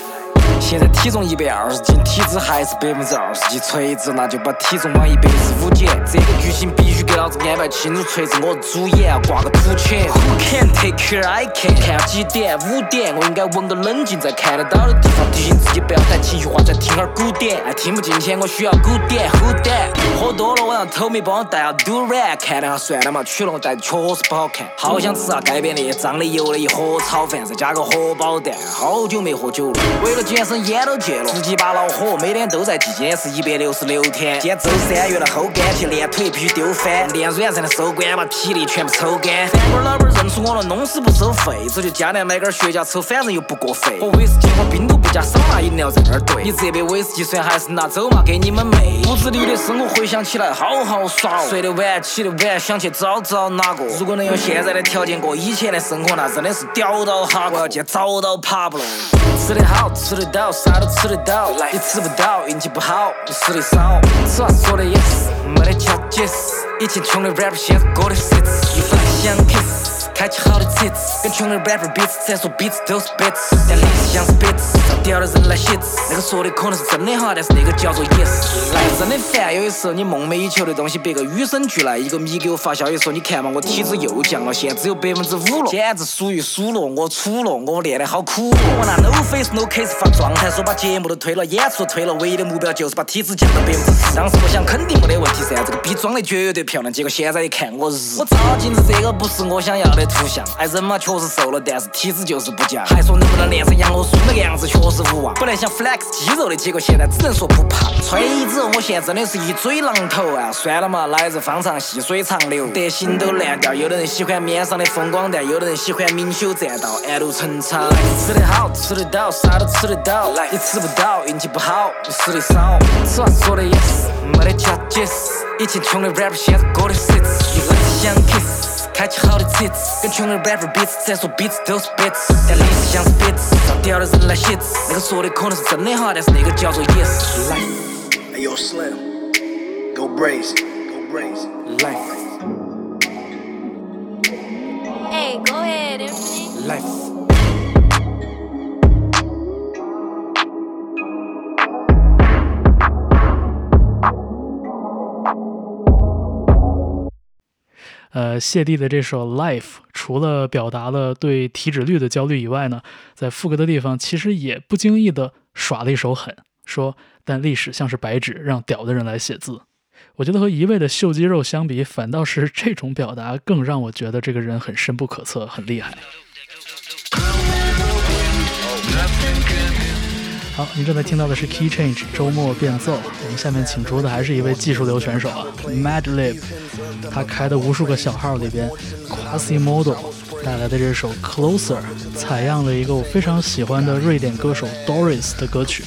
现在体重一百二十斤，体脂还是百分之二十几，锤子那就把体重往一百一十五减。这个剧情必须给老子安排清楚，锤子我是主演，要挂个图钱。Who can take care? I can。看几点？五点。我应该稳个冷静，在看得到的地方提醒自己不要谈情绪化，再听会儿古典。哎，听不进去，我需要古典。Who that？喝多了，我让 Tommy 帮我带下 Durant。看了下算了嘛，取了我带确实不好看。好想吃下街边那些脏的油的一盒炒饭，再加个荷包蛋。好久没喝酒了，为了健身烟都戒了，自己把恼火，每天都在记，今天是一百六十六天。今天周三，约了后干去练腿，必须丢翻，练软才能收官，把体力全部抽干。饭馆老板认出我了，弄死不收费，这就加量买根雪茄抽，反正又不过费。喝威士忌，和冰都不加，少拿饮料在那儿兑。你这杯威士忌算还是拿走嘛，给你们妹。屋子里的生活回想起来好好耍，睡得晚，起得晚，想去找找哪个。如果能用现在的条件过以前的生活，那真的是屌到哈！我要去找到爬不了。吃得好，吃得到，啥都吃得到。你吃不到，运气不好，你吃的少。此话说的也是，没得巧解释。以前穷的 rapper 现在过的 sits，一分想 kiss，开启好的 tits，跟穷的 rapper 彼此才说彼此都是 bits，但历史像是 bits，找屌的人来写字。那个说的可能是真的哈，但是那个叫做 yes。来真的烦，有的时候你梦寐以求的东西，别个与生俱来。一个米给我发消息说，你看嘛，我体脂又降了，现在只有百分之五了，简直属于输了。我处了，我练得好苦。我拿 no face no case. 发状态，说把节目都推了，演出都推了，唯一的目标就是把体脂降到百分之十。当时我想肯定没得问题噻，这个逼装的绝对漂亮。结果现在一看，我日！我照镜子，这个不是我想要的图像。哎，人嘛确实瘦了，但是体脂就是不降。还说能不能练成杨和苏那个样子，确实无望。本来想 flex 肌肉的，结果现在只能说不胖。吹之后，我现在真的是一嘴榔头啊！算了嘛，来日方长，细水长流。德行都烂掉，有的人喜欢面上的风光但，有的人喜欢明修栈道，暗度陈仓。吃得好，吃得到，啥都吃得到。来你吃不到，运气不好，你吃的少。此话说的也是，没得假 yes。以前穷的 rapper 现在过的 sits，一分想 kiss，开启好的 tits，跟穷的 rapper 彼此才说彼此都是 bits，但历史像是 bits，找屌的人来写字。那个说的可能是真的哈，但是那个叫做 yes。Life。Hey, yo, Slim. Go Braves. Go Braves. Life. Hey, go ahead. Life. 呃，谢帝的这首《Life》除了表达了对体脂率的焦虑以外呢，在副歌的地方其实也不经意的耍了一手狠，说：“但历史像是白纸，让屌的人来写字。”我觉得和一味的秀肌肉相比，反倒是这种表达更让我觉得这个人很深不可测，很厉害。好，您正在听到的是 Key Change 周末变奏。我们下面请出的还是一位技术流选手啊，Madlib。他开的无数个小号里边，Quasimodo 带来的这首 Closer 采样了一个我非常喜欢的瑞典歌手 Doris 的歌曲。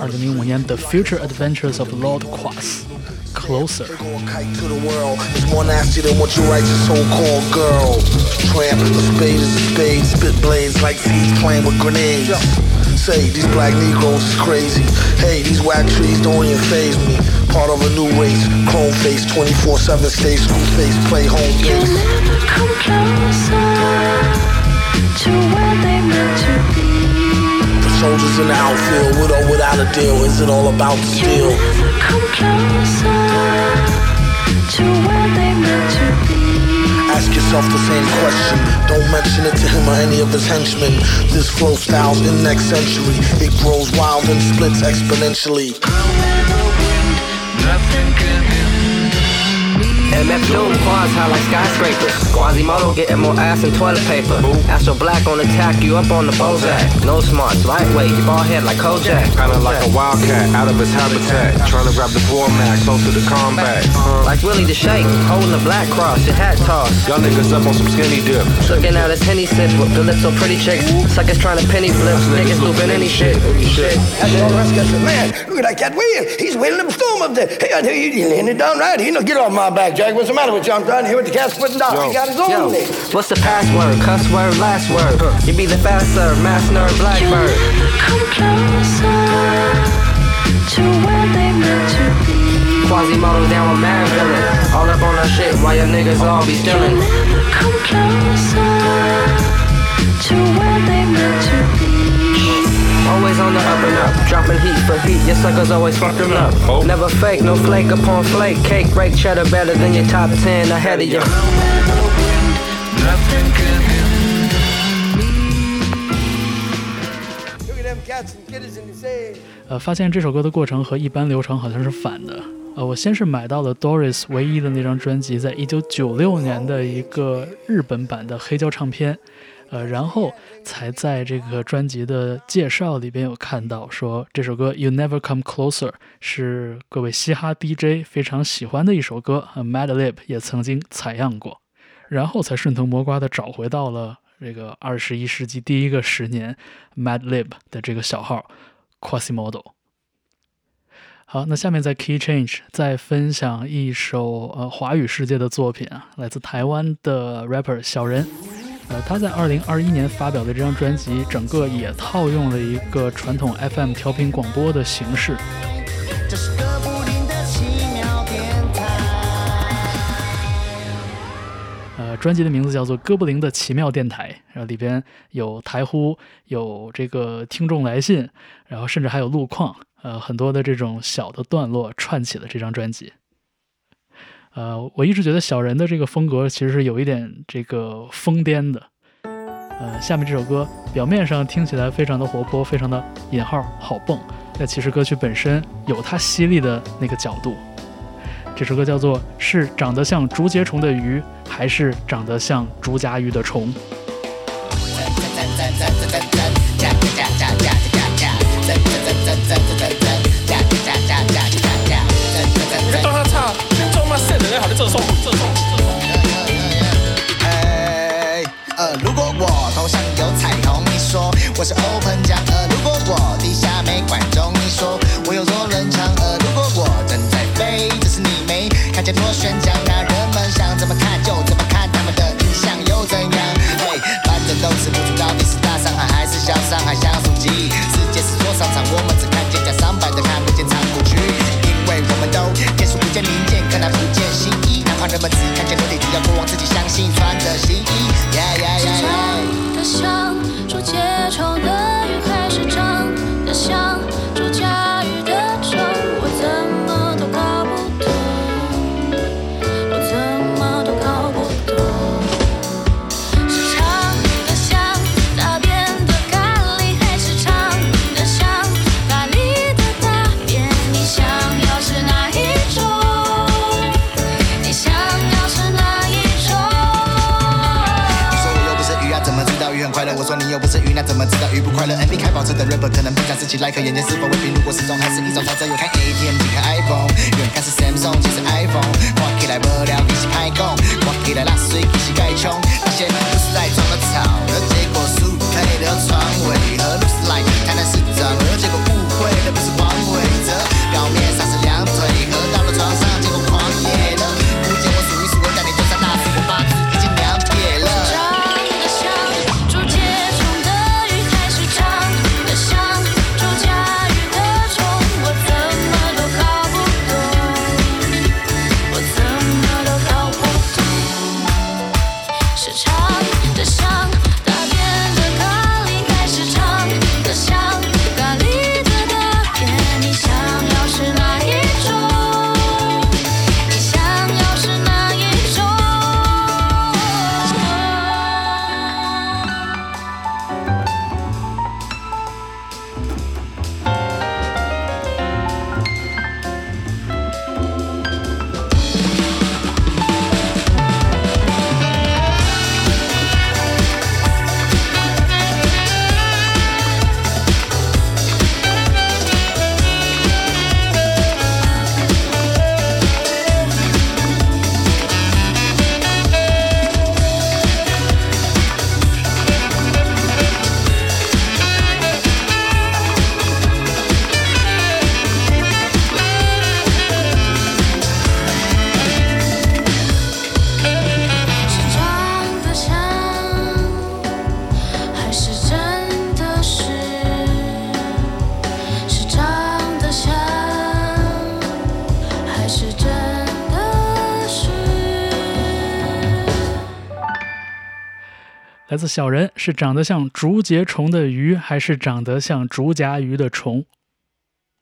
二零零五年 The Future Adventures of Lord Quas。Closer. Kite to the world is more nasty than what you write your so-called girl. Tramp, a spade is a spade, spit blades like seeds playing with grenades. Say these black Negroes is crazy. Hey, these whack trees don't even phase me. Part of a new race, chrome face, 24/7 stay screw face, play home base. Come closer to where they meant to be. The soldiers in the outfield, with or without a deal, is it all about the steel? Come closer to where they meant to be. Ask yourself the same question. Don't mention it to him or any of his henchmen. This flow style's in next century. It grows wild and splits exponentially. MF Doom, quads high like skyscrapers. Quasimodo getting more ass than toilet paper. Astro Black on attack, you up on the Bozak. No smarts, lightweight, you ball head like Kojak. Kinda like a wildcat out of his habitat. Trying to grab the format close to the combat. Uh-huh. Like Willie the Shake, holding the black cross, your hat toss. Y'all niggas up on some skinny dip. Looking at his henny sip with the lips so pretty chicks. Suckers trying to penny flip, niggas looping any shit. Shit. That's all the rest of us. Man, look at that cat William. He's wheeling them storm up there. Hey, I tell you, he's laying it down right. He know, get off my back, Jack. What's the matter with you? I'm trying to hear what the cat's putting down. He got his own Yo, thing. what's the password? Cuss word, last word. You be the faster, mass nerd, blackbird. Come closer to where they meant to be. Quasimodo down with mad villain. All up on our shit while your niggas all be stealing. Come closer to where they meant to be. Always on the up and up, dropping heat for heat. Your suckers always fuck them up. Never fake, no flake upon flake. Cake break cheddar better than your top ten ahead of you. Look at them cats and kiddies in the sand. 呃，发现这首歌的过程和一般流程好像是反的。呃，我先是买到了 Doris 唯一的那张专辑，在一九九六年的一个日本版的黑胶唱片，呃，然后才在这个专辑的介绍里边有看到说这首歌 You Never Come Closer 是各位嘻哈 DJ 非常喜欢的一首歌，，Madlib 也曾经采样过，然后才顺藤摸瓜的找回到了这个二十一世纪第一个十年 Madlib 的这个小号 Quasimodo。好，那下面在 Key Change 再分享一首呃华语世界的作品啊，来自台湾的 rapper 小人。呃，他在二零二一年发表的这张专辑，整个也套用了一个传统 FM 调频广播的形式。这是个不停的奇妙电台。呃，专辑的名字叫做《哥布林的奇妙电台》，然后里边有台呼，有这个听众来信，然后甚至还有路况，呃，很多的这种小的段落串起了这张专辑。呃，我一直觉得小人的这个风格其实是有一点这个疯癫的。呃，下面这首歌表面上听起来非常的活泼，非常的引号好蹦，但其实歌曲本身有它犀利的那个角度。这首歌叫做《是长得像竹节虫的鱼，还是长得像竹荚鱼的虫》。头上有彩虹，你说我是 open 加；来自小人是长得像竹节虫的鱼，还是长得像竹夹鱼的虫？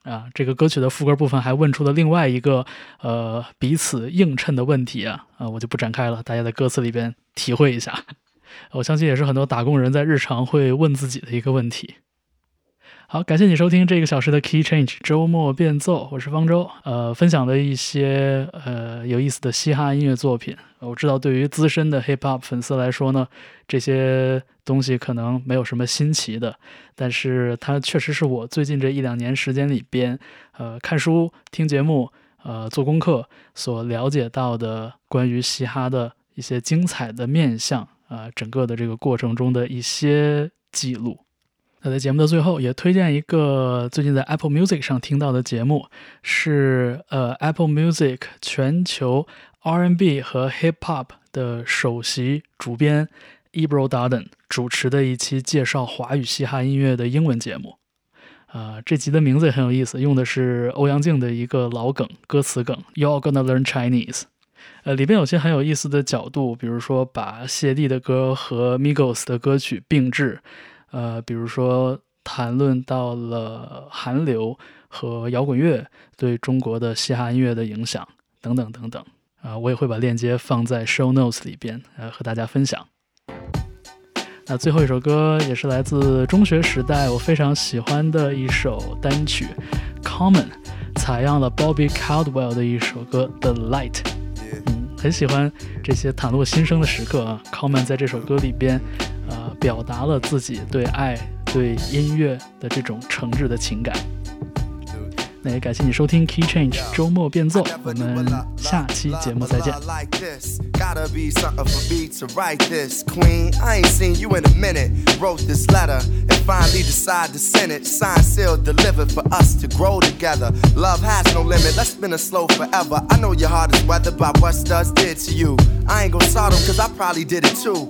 啊，这个歌曲的副歌部分还问出了另外一个呃彼此映衬的问题啊啊，我就不展开了，大家在歌词里边体会一下。*laughs* 我相信也是很多打工人在日常会问自己的一个问题。好，感谢你收听这个小时的 Key Change 周末变奏，我是方舟。呃，分享了一些呃有意思的嘻哈音乐作品。我知道对于资深的 Hip Hop 粉丝来说呢，这些东西可能没有什么新奇的，但是它确实是我最近这一两年时间里边，呃，看书、听节目、呃，做功课所了解到的关于嘻哈的一些精彩的面相啊、整个的这个过程中的一些记录。那在节目的最后，也推荐一个最近在 Apple Music 上听到的节目，是呃 Apple Music 全球 R&B 和 Hip Hop 的首席主编 Ebro Darden 主持的一期介绍华语嘻哈音乐的英文节目。啊、这集的名字也很有意思，用的是欧阳靖的一个老梗，歌词梗 “You're gonna learn Chinese”。呃，里边有些很有意思的角度，比如说把谢帝的歌和 Migos 的歌曲并置，呃，比如说谈论到了韩流和摇滚乐对中国的嘻哈音乐的影响等等等等。啊、我也会把链接放在 show notes 里边，呃，和大家分享。那最后一首歌也是来自中学时代我非常喜欢的一首单曲《Common》，采样了 Bobby Caldwell 的一首歌《The Light》。嗯，很喜欢这些袒露心声的时刻啊。Common 在这首歌里边，表达了自己对爱、对音乐的这种诚挚的情感。那也感谢你收听 Key Change 周末变奏，我们下期节目再见。like this. Gotta be something for me to write this. Queen, I ain't seen you in a minute. Wrote this letter and finally decided to send it. Signed, sealed, delivered for us to grow together. Love has no limit. Let's spin it slow forever. I know your heart is weathered by what studs did to you. I ain't gonna sort them cause I probably did it too.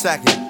Second.